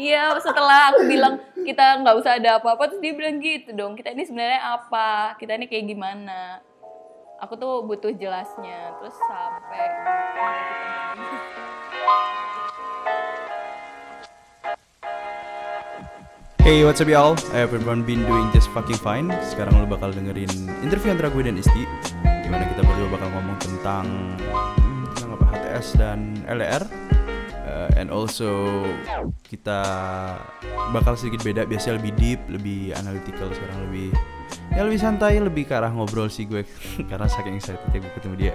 Iya, setelah aku bilang kita nggak usah ada apa-apa, terus dia bilang gitu dong. Kita ini sebenarnya apa? Kita ini kayak gimana? Aku tuh butuh jelasnya. Terus sampai Hey, what's up y'all? Everyone been doing just fucking fine. Sekarang lu bakal dengerin interview antara gue dan Isti Di mana kita berdua bakal ngomong tentang hmm, Tentang apa? HTS dan LDR Uh, And also kita bakal sedikit beda Biasanya lebih deep, lebih analytical Sekarang lebih Ya lebih santai, lebih ke arah ngobrol sih gue Karena saking excited gue ketemu dia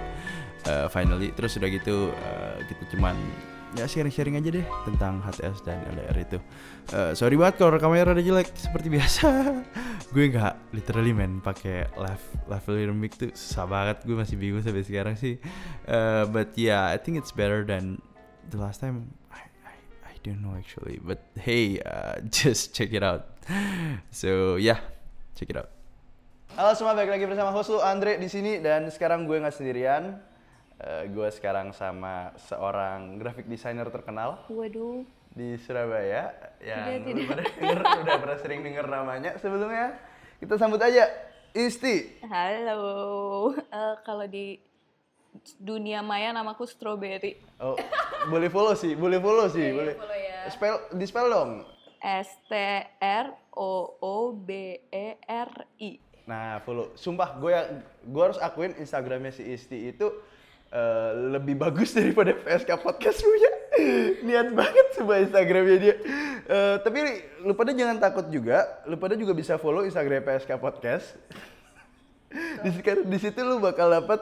uh, Finally, terus udah gitu uh, Kita cuman ya sharing-sharing aja deh tentang HTS dan LDR itu. Uh, sorry banget kalau rekamannya rada jelek seperti biasa. gue nggak literally man pakai live level mic tuh susah banget. Gue masih bingung sampai sekarang sih. Uh, but yeah, I think it's better than the last time. I I, I don't know actually, but hey, uh, just check it out. So yeah, check it out. Halo semua, balik lagi bersama host lu Andre di sini dan sekarang gue nggak sendirian. Uh, gue sekarang sama seorang graphic designer terkenal Waduh. di Surabaya yang Tidak, pada denger, udah pernah sering denger namanya sebelumnya. Kita sambut aja Isti. Halo. Eh, kalau di dunia maya namaku Strawberry. Oh, boleh follow sih, boleh follow sih, boleh. follow ya. Spell, di spell dong. S T R O O B E R I. Nah, follow. Sumpah, gue ya, gue harus akuin Instagramnya si Isti itu eh, lebih bagus daripada PSK Podcast punya. Niat banget sebuah Instagramnya dia. Eh, tapi lu pada jangan takut juga. Lu pada juga bisa follow Instagram PSK Podcast. di, situ- di situ lu bakal dapat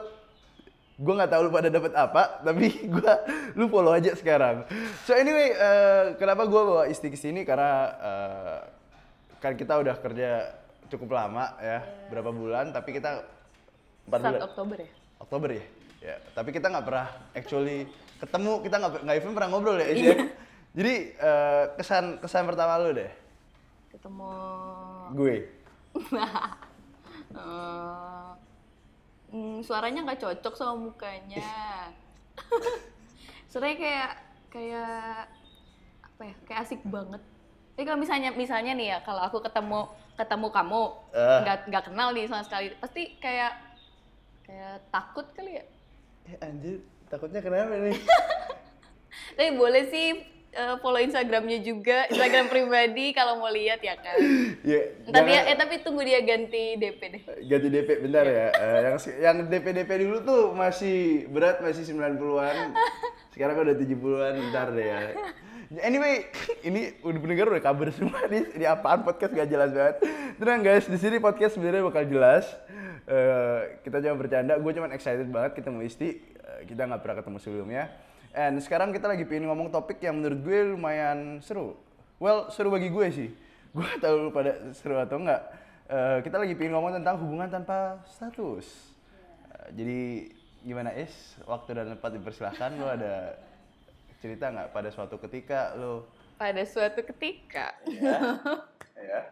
gue nggak tahu lu pada dapat apa tapi gue lu follow aja sekarang. So anyway eh, kenapa gue bawa Isti ke sini? Karena eh, kan kita udah kerja cukup lama ya berapa bulan tapi kita empat bulan. Oktober ya? Oktober ya? Ya tapi kita nggak pernah actually ketemu kita nggak nggak even pernah ngobrol ya ya? jadi eh, kesan kesan pertama lu deh. Ketemu gue mm, suaranya nggak cocok sama mukanya. Suaranya kayak kayak apa ya? Kayak asik banget. Tapi kalau misalnya misalnya nih ya, kalau aku ketemu ketemu kamu Eh. nggak nggak kenal nih sama sekali, pasti kayak kayak takut kali ya. eh anjir takutnya kenapa nih Tapi boleh sih eh, follow Instagramnya juga, Instagram pribadi kalau mau lihat ya kan. ya Ntar dia, jangan- eh tapi tunggu dia ganti DP deh. ganti DP bentar ya. Eh, yang yang DP DP dulu tuh masih berat masih 90-an. Sekarang udah 70-an bentar deh ya. Anyway, ini udah pendengar udah kabar semua nih. Ini apaan podcast gak jelas banget. Tenang guys, di sini podcast sebenarnya bakal jelas. Eh, kita cuma bercanda, gue cuma excited banget ketemu Isti. Eh, kita nggak pernah ketemu sebelumnya. And sekarang kita lagi pengen ngomong topik yang menurut gue lumayan seru. Well, seru bagi gue sih. Gue tahu lu pada seru atau enggak. Eh, kita lagi pengen ngomong tentang hubungan tanpa status. Eh, jadi gimana Is? Waktu dan tempat dipersilahkan. Lo ada cerita nggak pada suatu ketika lo Pada suatu ketika, ya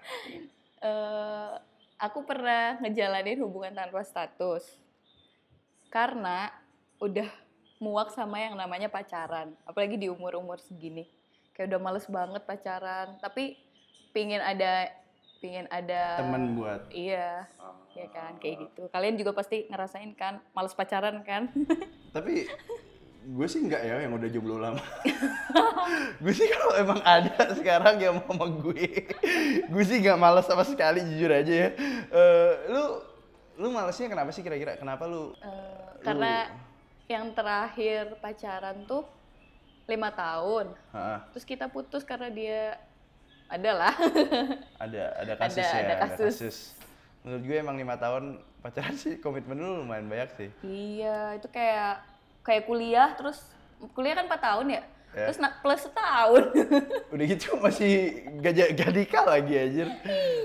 eh, aku pernah ngejalanin hubungan tanpa status karena udah muak sama yang namanya pacaran, apalagi di umur-umur segini. Kayak udah males banget pacaran, tapi pingin ada pingin ada temen buat Iya, ya kan kayak gitu. Kalian juga pasti ngerasain kan, males pacaran kan? tapi gue sih enggak ya yang udah jomblo lama gue sih kalau emang ada sekarang yang mau sama gue gue sih nggak males sama sekali jujur aja ya Eh, lu lu malesnya kenapa sih kira-kira kenapa lu Eh, karena yang terakhir pacaran tuh lima tahun. Ha, Terus kita putus karena dia adalah ada ada kasus Ada- ya ada kasus. menurut gue emang lima tahun pacaran sih komitmen lu lumayan banyak sih iya itu kayak kayak kuliah terus kuliah kan 4 tahun ya. Ya. Terus plus setahun. udah gitu masih gak, gak nikah lagi anjir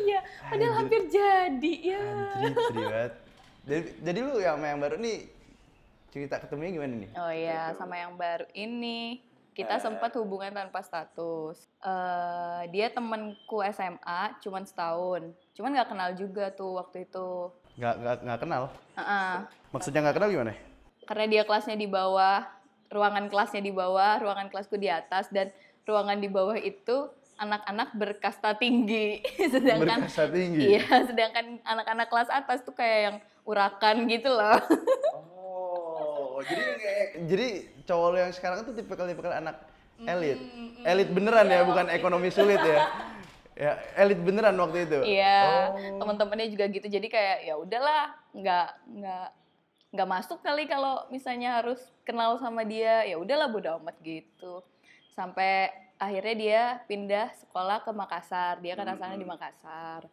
iya, padahal hampir jadi ya. Anjir, sedih banget. Jadi, jadi lu yang yang baru nih cerita ketemunya gimana nih? Oh iya, sama yang baru ini kita sempat hubungan tanpa status. Eh dia temenku SMA, cuman setahun. Cuman nggak kenal juga tuh waktu itu. Nggak, nggak, nggak kenal? Heeh. Maksudnya nggak kenal gimana? Karena dia kelasnya di bawah, ruangan kelasnya di bawah, ruangan kelasku di atas, dan ruangan di bawah itu anak-anak berkasta tinggi sedangkan Berkasta tinggi. iya sedangkan anak-anak kelas atas tuh kayak yang urakan gitu loh Oh, jadi kayak jadi cowok lo yang sekarang tuh tipikal-tipikal anak elit. Mm, mm, Elit beneran ya, iya, bukan ekonomi sulit ya. Ya, elit beneran waktu itu. Iya, Oh. teman-temannya juga gitu. Jadi kayak ya udahlah, nggak nggak nggak masuk kali kalau misalnya harus kenal sama dia. Ya udahlah bodo amat gitu. Sampai akhirnya dia pindah sekolah ke Makassar. Dia kan asalnya di Makassar.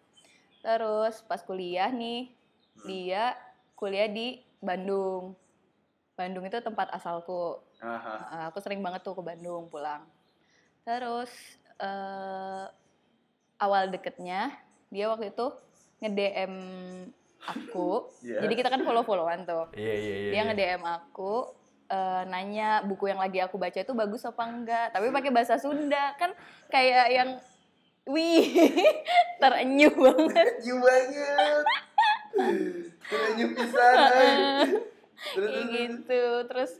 Terus pas kuliah nih, dia kuliah di Bandung. Bandung itu tempat asalku. Aha. Uh, aku sering banget tuh ke Bandung pulang. Terus eh, awal deketnya dia waktu itu nge-DM aku. Iya. Jadi kita kan follow-followan tuh. Iya, iya, iya. Dia iya. nge-DM aku eh, nanya buku yang lagi aku baca itu bagus apa enggak. Tapi pakai bahasa Sunda kan kayak yang wih terenyuh banget. You banget. Terenyuh pisan. Kayak gitu. Terus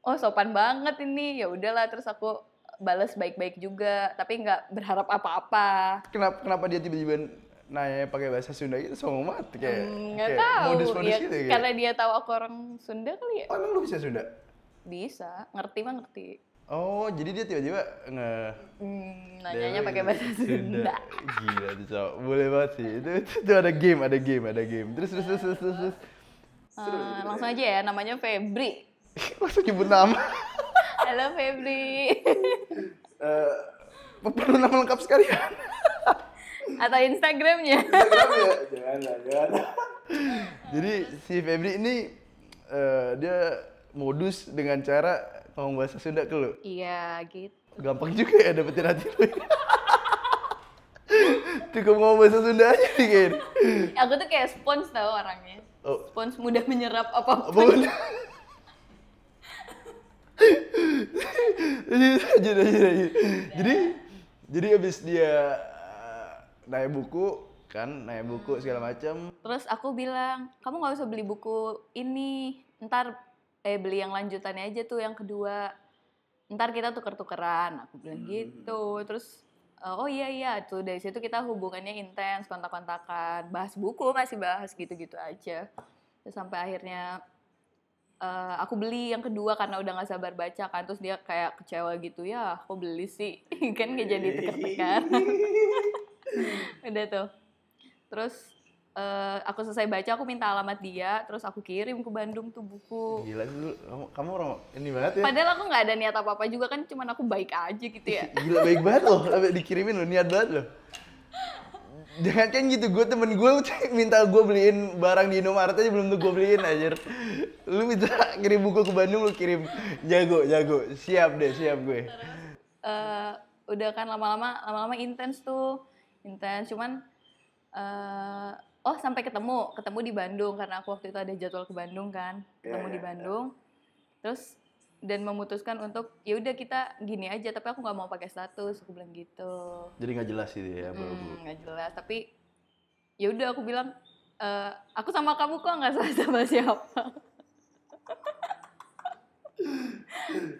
oh sopan banget ini. Ya udahlah terus aku balas baik-baik juga, tapi nggak berharap apa-apa. Kenapa kenapa dia tiba-tiba nanya pakai bahasa Sunda gitu sombong banget kayak Hmm, nggak kayak tahu modus-modus ya gitu kayak. karena dia tahu aku orang Sunda kali ya Oh, emang lu bisa Sunda? bisa ngerti mah ngerti Oh, jadi dia tiba-tiba nge hmm, nanyanya pakai bahasa Sunda Gila tuh cowok. Boleh banget sih. Itu, itu, itu ada game, ada game, ada game. Terus terus terus terus terus. terus. Eh, langsung aja ya namanya Febri Langsung nyebut nama. halo Febri Eh, perlu nama lengkap sekalian. atau Instagramnya Instagram ya? Jangan jangan. Jadi si Febri ini eh, dia modus dengan cara ngomong bahasa Sunda ke lu. iya gitu Gampang juga ya dapetin hati lu. Cukup ngomong bahasa Sunda aja nih kayaknya. aku tuh kayak spons tau orangnya Oh, spons mudah menyerap apa pun apa lanjut, lanjut, lanjut. Jadi, jadi abis dia eh, naik buku, kan, naik buku segala macam. Terus aku bilang, kamu nggak usah beli buku ini, ntar eh beli yang lanjutannya aja tuh yang kedua. Ntar kita tuker-tukeran, aku bilang gitu. Terus eh, oh iya iya tuh dari situ kita hubungannya intens, kontak-kontakan, bahas buku masih bahas gitu-gitu aja. Terus sampai akhirnya eh, aku beli yang kedua karena udah nggak sabar baca kan, terus dia kayak kecewa gitu ya, kok beli sih, kan nggak jadi tuker-tuker. udah tuh terus eh, aku selesai baca aku minta alamat dia terus aku kirim ke Bandung tuh buku Gila sih lu, kamu, orang ini banget ya. padahal aku nggak ada niat apa apa juga kan cuman aku baik aja gitu ya Gila baik banget loh, sampai dikirimin loh, niat banget loh. Jangan kan gitu, gue temen gue minta gue beliin barang di Indomaret aja belum tuh gue beliin aja. Lu minta kirim buku ke Bandung, lu kirim jago, jago. Siap deh, siap gue. Eh, udah kan lama-lama lama-lama intens tuh intens cuman eh, oh sampai ketemu. Ketemu di Bandung karena aku waktu itu ada jadwal ke Bandung kan. Ketemu Iya, di iya, Bandung. Terus dan memutuskan untuk ya udah kita gini aja tapi aku nggak mau pakai status aku bilang gitu. Jadi nggak jelas itu ya, bro. Hmm, nggak jelas. Tapi ya udah aku bilang "Eh, aku sama kamu kok nggak sama sama siapa?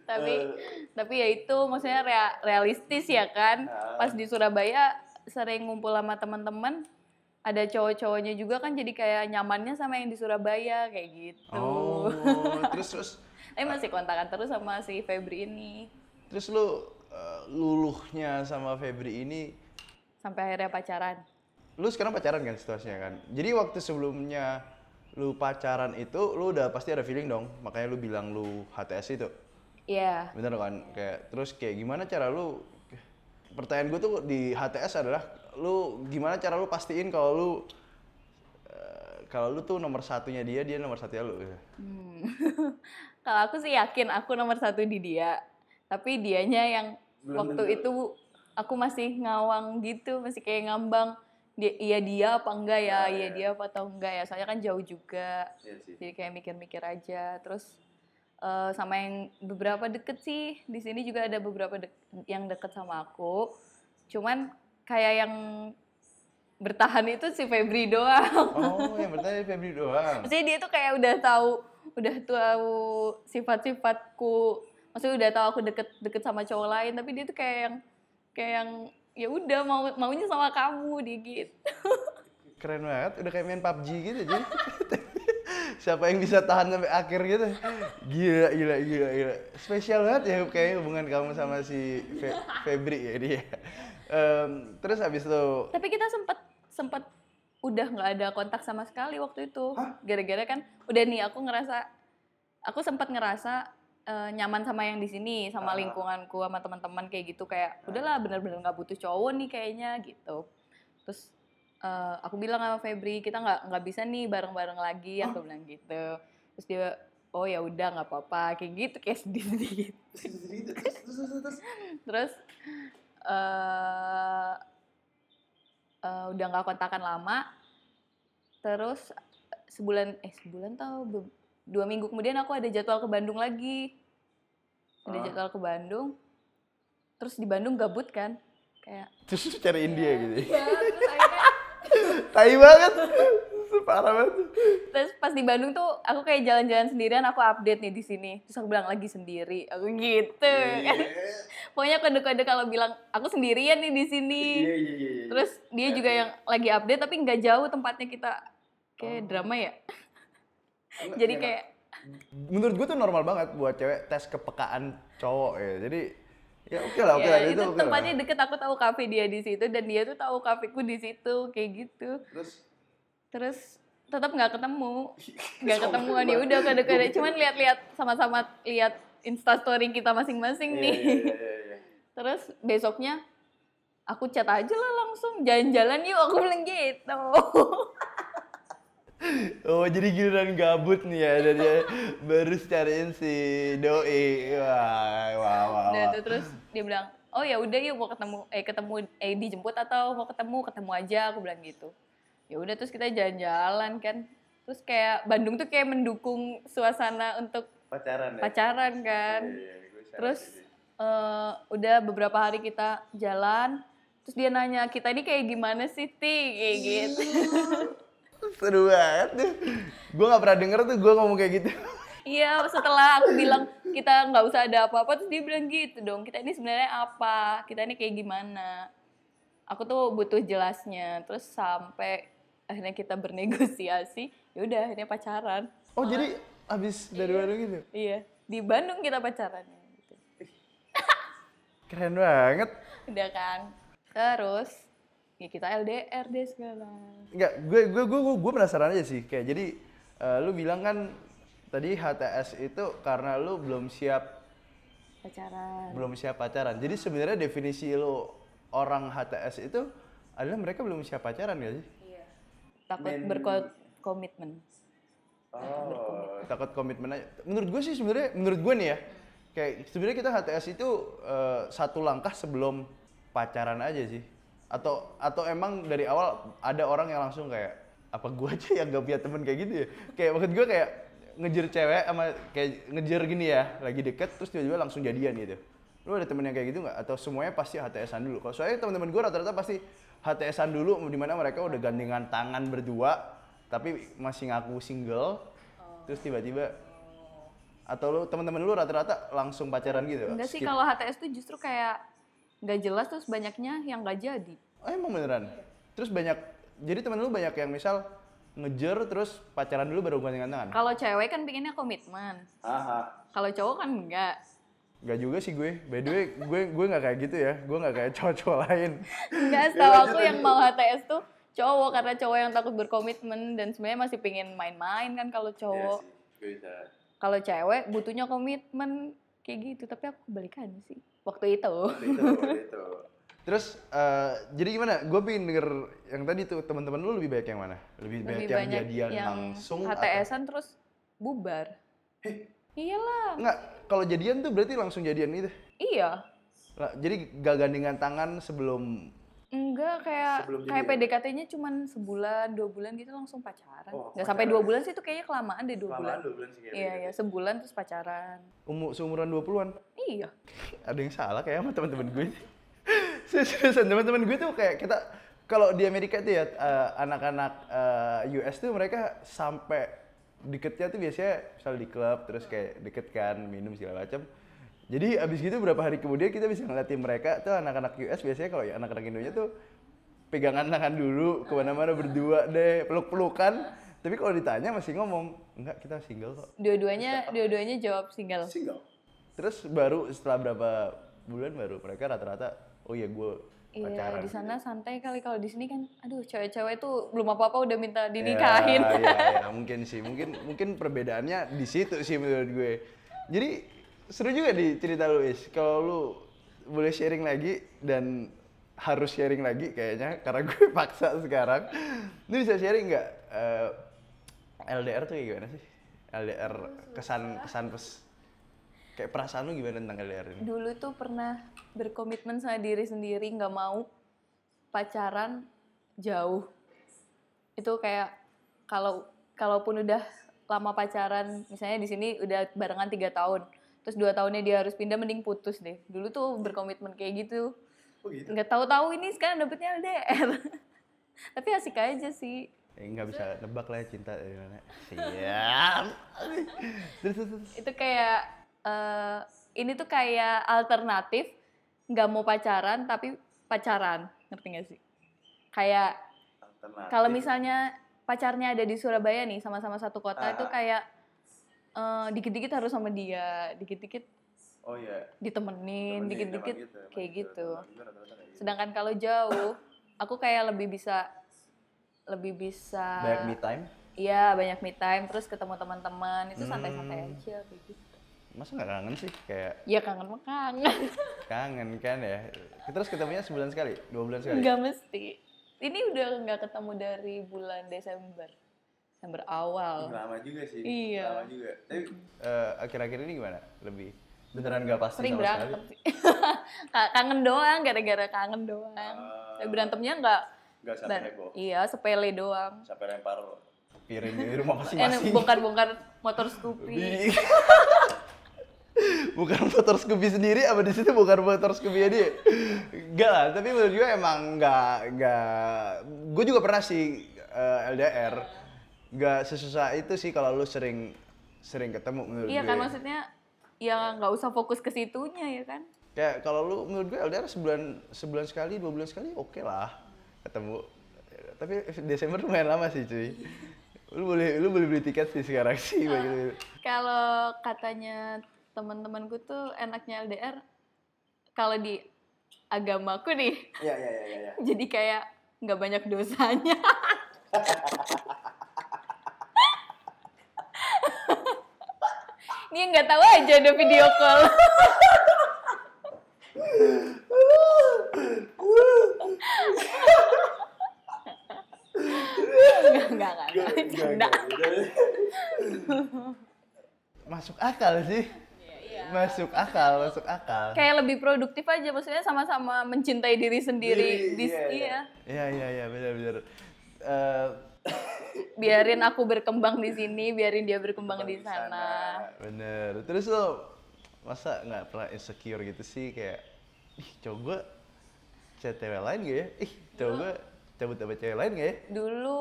Tapi tapi ya itu maksudnya rea- realistis ya kan? Pas di Surabaya sering ngumpul sama teman-teman ada cowok-cowoknya juga kan jadi kayak nyamannya sama yang di Surabaya kayak gitu. Oh, terus terus tapi masih kontakan terus sama si Febri ini. terus lu eh, luluhnya sama Febri ini sampai akhirnya pacaran. Lu sekarang pacaran kan situasinya kan? Jadi waktu sebelumnya lu pacaran itu lu udah pasti ada feeling dong. Makanya lu bilang lu HTS itu. Iya. Bener kan? Kayak terus kayak gimana cara lu? Pertanyaan gue tuh di HTS adalah lu gimana cara lu pastiin kalau lu eh, kalau lu tuh nomor satunya dia dia nomor satunya lu gitu. Hmm. Kalau aku sih yakin aku nomor satu di dia. Tapi dianya yang waktu itu aku masih ngawang gitu, masih kayak ngambang. Dia, iya dia apa enggak ya, iya dia apa atau enggak ya. Soalnya kan jauh juga. Jadi kayak mikir-mikir aja. Terus eh, sama yang beberapa deket sih. Di sini juga ada beberapa dek- yang deket sama aku. Cuman kayak yang bertahan itu si Febri doang. oh yang bertanya Febri doang Maksudnya dia tuh kayak udah tahu, udah tahu sifat-sifatku. Maksudnya udah tahu aku deket-deket sama cowok lain, tapi dia tuh kayak yang kayak yang ya udah mau maunya sama kamu dia gitu Keren banget, udah kayak main PUBG gitu jadi. Siapa yang bisa tahan sampai akhir gitu? Gila, gila, gila, gila. Spesial banget ya kayak hubungan kamu sama si Fe- Febri ya dia. Em, terus abis itu tapi kita sempet sempet udah nggak ada kontak sama sekali waktu itu gara-gara kan udah nih aku ngerasa aku sempat ngerasa eh, nyaman sama yang di sini sama Ah. lingkunganku sama teman-teman kayak gitu kayak udahlah bener-bener nggak butuh cowok nih kayaknya gitu terus eh, aku bilang sama Febri kita nggak nggak bisa nih bareng-bareng lagi aku bilang gitu terus dia oh ya udah nggak apa-apa kayak gitu kayak sedih-sedih gitu. terus eh eh, udah nggak kontakan lama terus sebulan eh sebulan tau dua minggu kemudian aku ada jadwal ke Bandung lagi ada Ah. jadwal ke Bandung terus di Bandung gabut kan kayak terus cariin dia gitu. ya terus akhirnya Tai banget. Parah banget. terus pas di Bandung tuh aku kayak jalan-jalan sendirian aku update nih di sini terus aku bilang lagi sendiri aku gitu Iya, kan pokoknya kode-kode kalau bilang aku sendirian nih di sini Iya, iya, iya. terus dia juga yang lagi update tapi nggak jauh tempatnya kita kayak Oh. drama ya jadi ya, kayak menurut gue tuh normal banget buat cewek tes kepekaan cowok ya. Jadi ya oke lah, oke ya, lah. itu itu oke lah. tempatnya deket aku tahu kafe dia di situ dan dia tuh tahu kafeku di situ kayak gitu. Terus? Terus tetap nggak ketemu. Nggak ketemuan. Ya udah kode-kode cuman lihat-lihat sama-sama lihat instastory kita Iya, masing-masing nih terus besoknya aku chat aja lah langsung. Jalan-jalan yuk aku bilang gitu Oh jadi giliran gabut nih ya dan dia baru cariin si doi. Wah, wah, wah. Wah. tuh terus dia bilang, "Oh ya udah yuk mau ketemu eh ketemu eh dijemput atau mau ketemu, ketemu aja." Aku bilang gitu. Ya udah terus kita jalan-jalan kan. Terus kayak Bandung tuh kayak mendukung suasana untuk pacaran ya. pacaran kan. Iya, iya, gue sadar Terus eh, udah beberapa hari kita jalan, terus dia nanya, "Kita ini kayak gimana sih, Ti?" Kayak gitu. seru banget. Gue gak pernah denger tuh gue ngomong kayak gitu. Iya, setelah aku bilang kita nggak usah ada apa-apa, terus dia bilang gitu dong. Kita ini sebenarnya apa? Kita ini kayak gimana? Aku tuh butuh jelasnya. Terus sampai akhirnya kita bernegosiasi, ya udah akhirnya pacaran. Oh jadi abis dari Bandung gitu? Iya, di Bandung kita pacaran. Gitu. Keren banget. Udah kan. Terus ya kita LDR deh sekarang. Enggak, gue gue gue gue, gue penasaran aja sih. Kayak jadi eh, lu bilang kan tadi HTS itu karena lu belum siap Pacaran. belum siap pacaran. Jadi sebenarnya definisi lu orang HTS itu adalah mereka belum siap pacaran gak sih? Takut Men- berkomitmen. Oh, takut komitmen aja. Menurut gue sih sebenarnya, menurut gue nih ya, kayak sebenarnya kita HTS itu eh, satu langkah sebelum pacaran aja sih. Atau atau emang dari awal ada orang yang langsung kayak apa gue aja yang gak punya temen kayak gitu ya? Kayak maksud gue kayak ngejar cewek sama kayak ngejar gini ya, lagi deket terus tiba-tiba langsung jadian gitu. Lu ada temen yang kayak gitu nggak? Atau semuanya pasti HTS-an dulu? Kalau soalnya teman-teman gue rata-rata pasti HTS-an dulu, di mana mereka udah gandengan tangan berdua, tapi masih ngaku single, terus tiba-tiba atau lu teman-teman lu rata-rata langsung pacaran gitu? Enggak sih kalau HTS tuh justru kayak nggak jelas terus banyaknya yang nggak jadi. Oh, emang beneran? Terus banyak, jadi temen lu banyak yang misal ngejar terus pacaran dulu baru gandengan tangan? Kalau cewek kan pinginnya komitmen. Aha. Kalau cowok kan enggak. Gak juga sih gue, by the way gue gue nggak kayak gitu ya, gue nggak kayak cowok-cowok lain. Enggak, setahu aku yang mau HTS tuh cowok karena cowok yang takut berkomitmen dan sebenarnya masih pingin main-main kan kalau cowok. Kalau cewek butuhnya komitmen kayak gitu, tapi aku kebalikannya sih. Waktu itu. Terus eh, jadi gimana? Gue pengen denger yang tadi tuh teman-teman lu lebih baik yang mana? Lebih, Lebih banyak yang banyak jadian yang langsung atau HTS-an terus bubar. Iyalah. enggak? Kalau jadian tuh berarti langsung jadian itu. Iya. Lah, jadi gak gandengan tangan sebelum Enggak kayak Sebelum kayak jadian. PDKT-nya cuman sebulan, dua bulan gitu langsung pacaran. Oh, Nggak sampai dua bulan sih itu kayaknya kelamaan deh dua bulan. bulan sih Iya, iya, sebulan terus pacaran. Umur seumuran 20-an. Iya. Ada yang salah kayak sama teman-teman gue. Seriusan teman-teman gue tuh kayak kita kalau di Amerika tuh ya eh, anak-anak eh, US tuh mereka sampai deketnya tuh biasanya misal di klub terus kayak deket kan minum segala macam Jadi abis gitu berapa hari kemudian kita bisa ngeliatin mereka tuh anak-anak US biasanya kalau ya anak-anak Indonesia tuh pegangan tangan dulu ke mana-mana berdua deh peluk-pelukan. Tapi kalau ditanya masih ngomong enggak kita single kok. Dua-duanya dua-duanya jawab single. Single. Terus baru setelah berapa bulan baru mereka rata-rata oh iya gue Iya, pacaran. di sana santai kali kalau di sini kan aduh cewek-cewek tuh belum apa-apa udah minta Ya, dinikahin. Iya, iya, mungkin sih. Mungkin mungkin perbedaannya di situ sih menurut gue. Jadi seru juga di cerita lu, Is. Kalau lu boleh sharing lagi dan harus sharing lagi kayaknya karena gue paksa sekarang. Lu bisa sharing nggak eh, LDR tuh kayak gimana sih? LDR kesan kesan pes kayak perasaan lu gimana tentang LDR ini? Dulu tuh pernah berkomitmen sama diri sendiri nggak mau pacaran jauh. Itu kayak kalau kalaupun udah lama pacaran, misalnya di sini udah barengan tiga tahun, terus dua tahunnya dia harus pindah, mending putus deh. Dulu tuh berkomitmen kayak gitu. Oh gitu. Nggak tahu-tahu ini sekarang dapetnya LDR. Tapi asik aja sih. Eh, nggak bisa nebak lah ya cinta dari mana. Siap. terus, terus, terus. itu kayak eh, ini tuh kayak alternatif nggak mau pacaran tapi pacaran ngerti gak sih kayak kalau misalnya pacarnya ada di Surabaya nih sama-sama satu kota Ah, itu kayak eh, dikit-dikit harus sama dia dikit-dikit Oh iya. ditemenin Temenin, dikit-dikit gitu, kayak gitu gitu, gitu. sedangkan kalau jauh aku kayak lebih bisa lebih bisa Banyak me time. iya banyak me time terus ketemu teman-teman itu santai-santai Hmm. aja kayak gitu Masa nggak kangen sih? Kayak ya kangen mah kangen kangen kan ya. Terus ketemunya sebulan sekali, dua bulan sekali. Nggak mesti. Ini udah nggak ketemu dari bulan Desember. Desember awal. Lama juga sih. Iya. Lama juga. Tapi Eh, akhir-akhir ini gimana? Lebih beneran nggak pasti Sering sama berantem sekali? kangen doang, gara-gara kangen doang. Ah. Tapi berantemnya nggak. nggak sampai heboh. Iya, sepele doang. Sampai lempar Piring di rumah Eh, masing-masing. bongkar-bongkar motor Scoopy. Bukan motor Scoopy sendiri apa di situ bukan motor Scoopy dia enggak lah tapi menurut gue emang enggak enggak gue juga pernah sih eh, LDR enggak sesusah itu sih kalau lu sering sering ketemu menurut Iya gue kan maksudnya ya nggak usah fokus ke situnya ya kan. kayak kalau lu menurut gue LDR sebulan sebulan sekali dua bulan sekali oke lah ketemu tapi Desember lumayan lama sih cuy lu boleh lu boleh beli tiket sih sekarang sih lu. Kalau katanya teman-temanku tuh enaknya LDR kalau di agamaku nih Iya iya iya iya. jadi kayak nggak banyak dosanya. Ini yang nggak tahu aja ada video call. Enggak, enggak, enggak. Canda. masuk akal sih masuk akal masuk akal Kayak lebih produktif aja, maksudnya sama-sama mencintai diri sendiri. Diri, Di- iya, iya. iya. Iya iya iya benar benar. Eh, Biarin aku berkembang di sini, biarin dia berkembang di sana. sana. bener. Terus lo masa nggak pernah insecure gitu sih kayak ih cowok gue chat cewek lain gak ya? Ih cowok gue cabut sama cewek lain gak ya? Dulu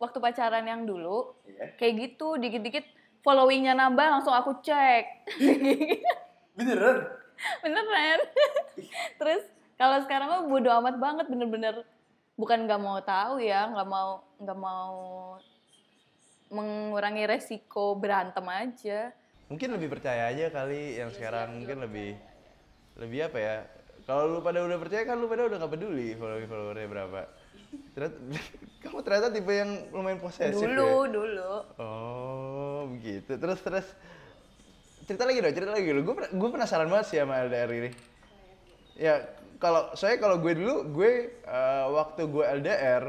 waktu pacaran yang dulu, Iya. kayak gitu dikit-dikit followingnya nambah langsung aku cek. Beneran? Beneran. Terus kalau sekarang mah bodo amat banget bener-bener bukan nggak mau tahu ya, nggak mau nggak mau mengurangi resiko berantem aja. Mungkin lebih percaya aja kali yang sekarang mungkin lebih lebih apa ya? Kalau lu pada udah percaya kan lu pada udah gak peduli follow followernya berapa. Ternyata, kamu ternyata tipe yang lumayan posesif dulu, ya? dulu. Oh, begitu. Terus terus cerita lagi dong, cerita lagi dulu. Gue gue penasaran banget sih sama LDR ini. Ya, kalau saya kalau gue dulu, gue eh, waktu gue LDR,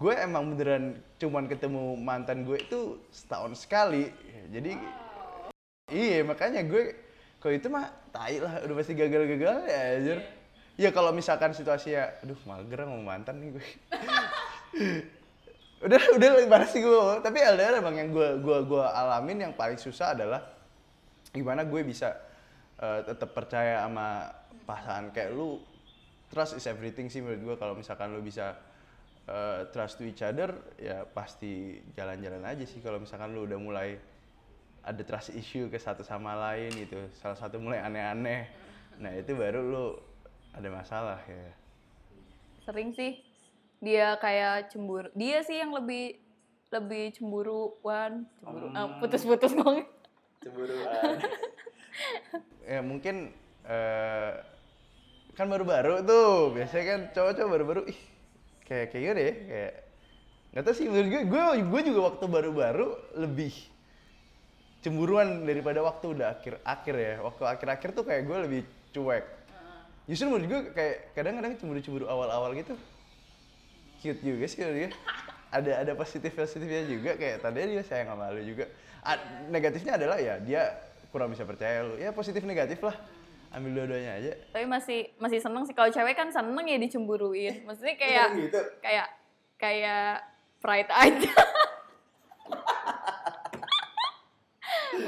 gue emang beneran cuman ketemu mantan gue itu setahun sekali. Jadi iya makanya gue kalau itu mah tai lah udah pasti gagal-gagal ya anjir. Ya kalau misalkan situasinya, aduh mager mau mantan nih gue. udah udah gimana sih gue tapi LDR emang yang gue gua gua alamin yang paling susah adalah gimana gue bisa eh, tetap percaya sama pasangan kayak lu trust is everything sih menurut gue kalau misalkan lu bisa eh, trust to each other ya pasti jalan-jalan aja sih kalau misalkan lu udah mulai ada trust issue ke satu sama lain gitu salah satu mulai aneh-aneh nah itu baru lu ada masalah ya Sering sih dia kayak cemburu. Dia sih yang lebih lebih cemburuan, cemburu. ah, putus-putus ngomong. Cemburuan. Ya mungkin eh kan baru-baru tuh. Biasanya kan cowok-cowok baru-baru ih kayak kayak gini ya kayak nggak tahu sih menurut gue gue gue juga waktu baru-baru lebih cemburuan daripada waktu udah akhir-akhir ya. Waktu akhir-akhir tuh kayak gue lebih cuek. Justru menurut gue kayak kadang-kadang cemburu-cemburu awal-awal gitu cute juga sih gue. Ada ada positif positifnya juga kayak tadi dia sayang sama lu juga. A- negatifnya adalah ya dia kurang bisa percaya lu ya positif negatif lah ambil dua-duanya aja Tapi masih masih seneng sih kalau cewek kan seneng ya dicemburuin. Maksudnya kayak gitu. kayak kayak pride aja.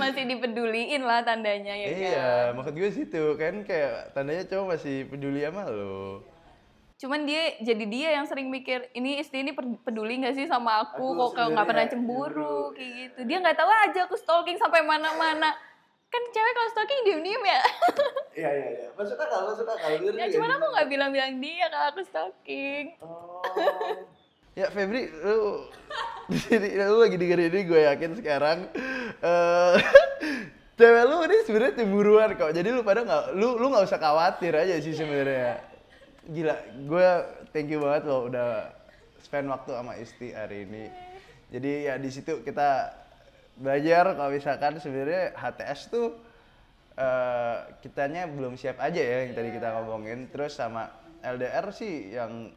masih dipeduliin lah tandanya ya kan. iya maksud gue situ kan kayak tandanya cowok masih peduli sama lo Cuman dia jadi dia yang sering mikir ini istri ini peduli nggak sih sama aku, Aku kok kalau nggak pernah sebenarnya cemburu cemburu. kayak gitu. Dia nggak tahu aja aku stalking sampai mana-mana. Kan cewek kalau stalking diem-diem ya. Iya iya iya. Masuk akal, masuk akal. Bener ya cuman aku nggak bilang-bilang dia kalau aku stalking. Oh. ya Febri lu di sini lu lagi dengerin ini gue yakin sekarang eh cewek lu ini sebenarnya cemburuan kok jadi lu pada nggak lu lu nggak usah khawatir aja sih sebenarnya gila gue thank you banget lo udah spend waktu sama Isti hari ini jadi ya di situ kita belajar. Kalau misalkan sebenarnya HTS tuh eh kitanya belum siap aja ya yang tadi kita ngomongin. Terus sama LDR sih yang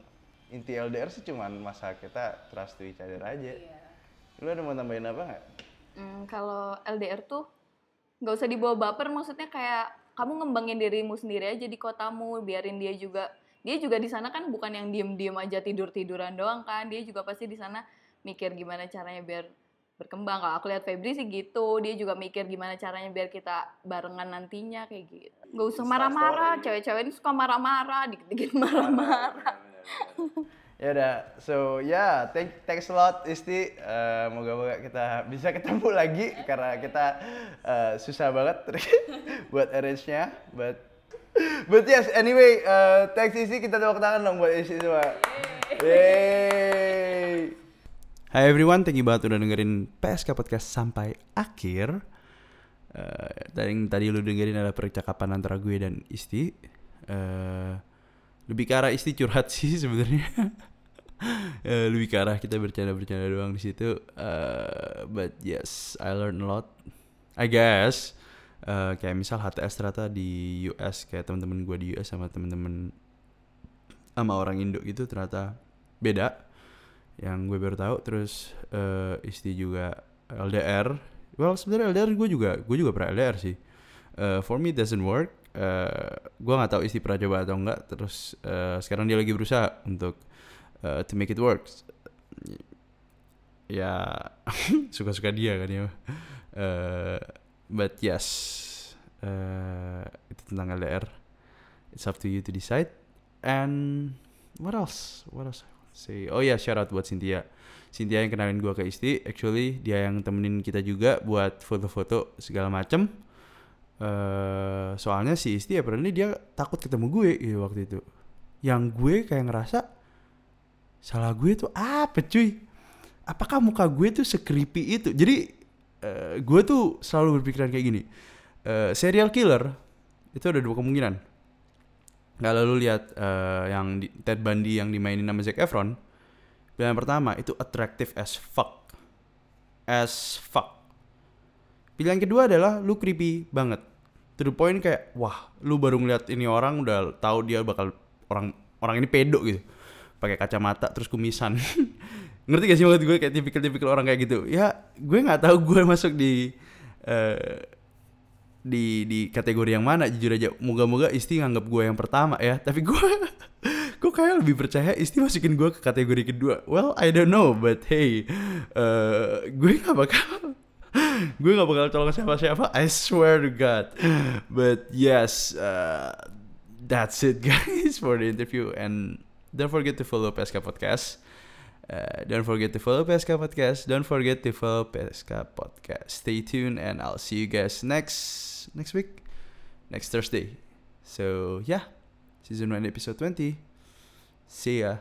inti LDR sih cuman masa kita trust to each other aja. Lu ada mau tambahin apa nggak? Hmm, kalau LDR tuh nggak usah dibawa baper, maksudnya kayak kamu ngembangin dirimu sendiri aja di kotamu, biarin dia juga. Dia juga di sana kan bukan yang diem-diem aja tidur-tiduran doang kan, dia juga pasti di sana mikir gimana caranya biar berkembang. Kalau aku lihat Febri sih gitu, dia juga mikir gimana caranya biar kita barengan nantinya kayak gitu. Nggak usah marah-marah, cewek-cewek ini suka marah-marah, dikit-dikit marah-marah. ya udah so ya yeah, thank thanks a lot Isti Eh, moga-moga kita bisa ketemu lagi karena kita eh, susah banget buat arrange-nya but but yes anyway eh, thanks Isti kita tepuk tangan dong buat Isti semua Yeay. Hai everyone, thank you banget udah dengerin PSK Podcast sampai akhir. Eh, tadi tadi lu dengerin adalah percakapan antara gue dan Isti. Eh, lebih ke arah Isti curhat sih sebenarnya. Eh, lebih ke arah kita bercanda-bercanda doang di situ. Eh, but yes, I learned a lot. I guess. Eh, kayak misal HTS ternyata di US kayak teman-teman gue di US sama teman-teman sama orang Indo gitu ternyata beda yang gue baru tahu terus eh Isti juga LDR well sebenarnya LDR gue juga gue juga pernah LDR sih. Eh, for me doesn't work. Eh, gue nggak tahu Isti pernah coba atau enggak terus eh, sekarang dia lagi berusaha untuk eh, to make it work. Ya suka-suka dia kan ya. Eh, but yes eh, itu tentang LDR it's up to you to decide. And what else? What else say oh ya shout out buat Cynthia. Cynthia yang kenalin gua ke Isti. Actually dia yang temenin kita juga buat foto-foto segala macem. Eh soalnya si Isti apparently dia takut ketemu gue gitu waktu itu. Yang gue kayak ngerasa salah gue tuh apa cuy? Apakah muka gue tuh sekripi itu? Jadi eh, gue tuh selalu berpikiran kayak gini. Eh, serial killer itu ada dua kemungkinan kalau lu lihat eh, yang di, Ted Bundy yang dimainin sama Zac Efron. Pilihan pertama itu attractive as fuck. As fuck. Pilihan kedua adalah lu creepy banget. To the point kayak wah lu baru ngeliat ini orang udah tahu dia bakal orang orang ini pedo gitu. Pakai kacamata terus kumisan. Ngerti gak sih maksud gue? Kayak tipikal-tipikal orang kayak gitu. Ya gue nggak tahu gue masuk di eh, di di kategori yang mana? Jujur aja moga-moga Isti nganggap gue yang pertama ya. Tapi gue gue kayak lebih percaya Isti masukin gue ke kategori kedua. Well I don't know but hey eh, gue nggak bakal gue nggak bakal colong siapa-siapa I swear to God. But yes uh, that's it guys for the interview. And don't forget to follow PSK Podcast. Uh, don't forget to follow PSK Podcast. Don't forget to follow PSK Podcast. Stay tuned, and I'll see you guys next week, next Thursday. So yeah, season one episode twenty. See ya.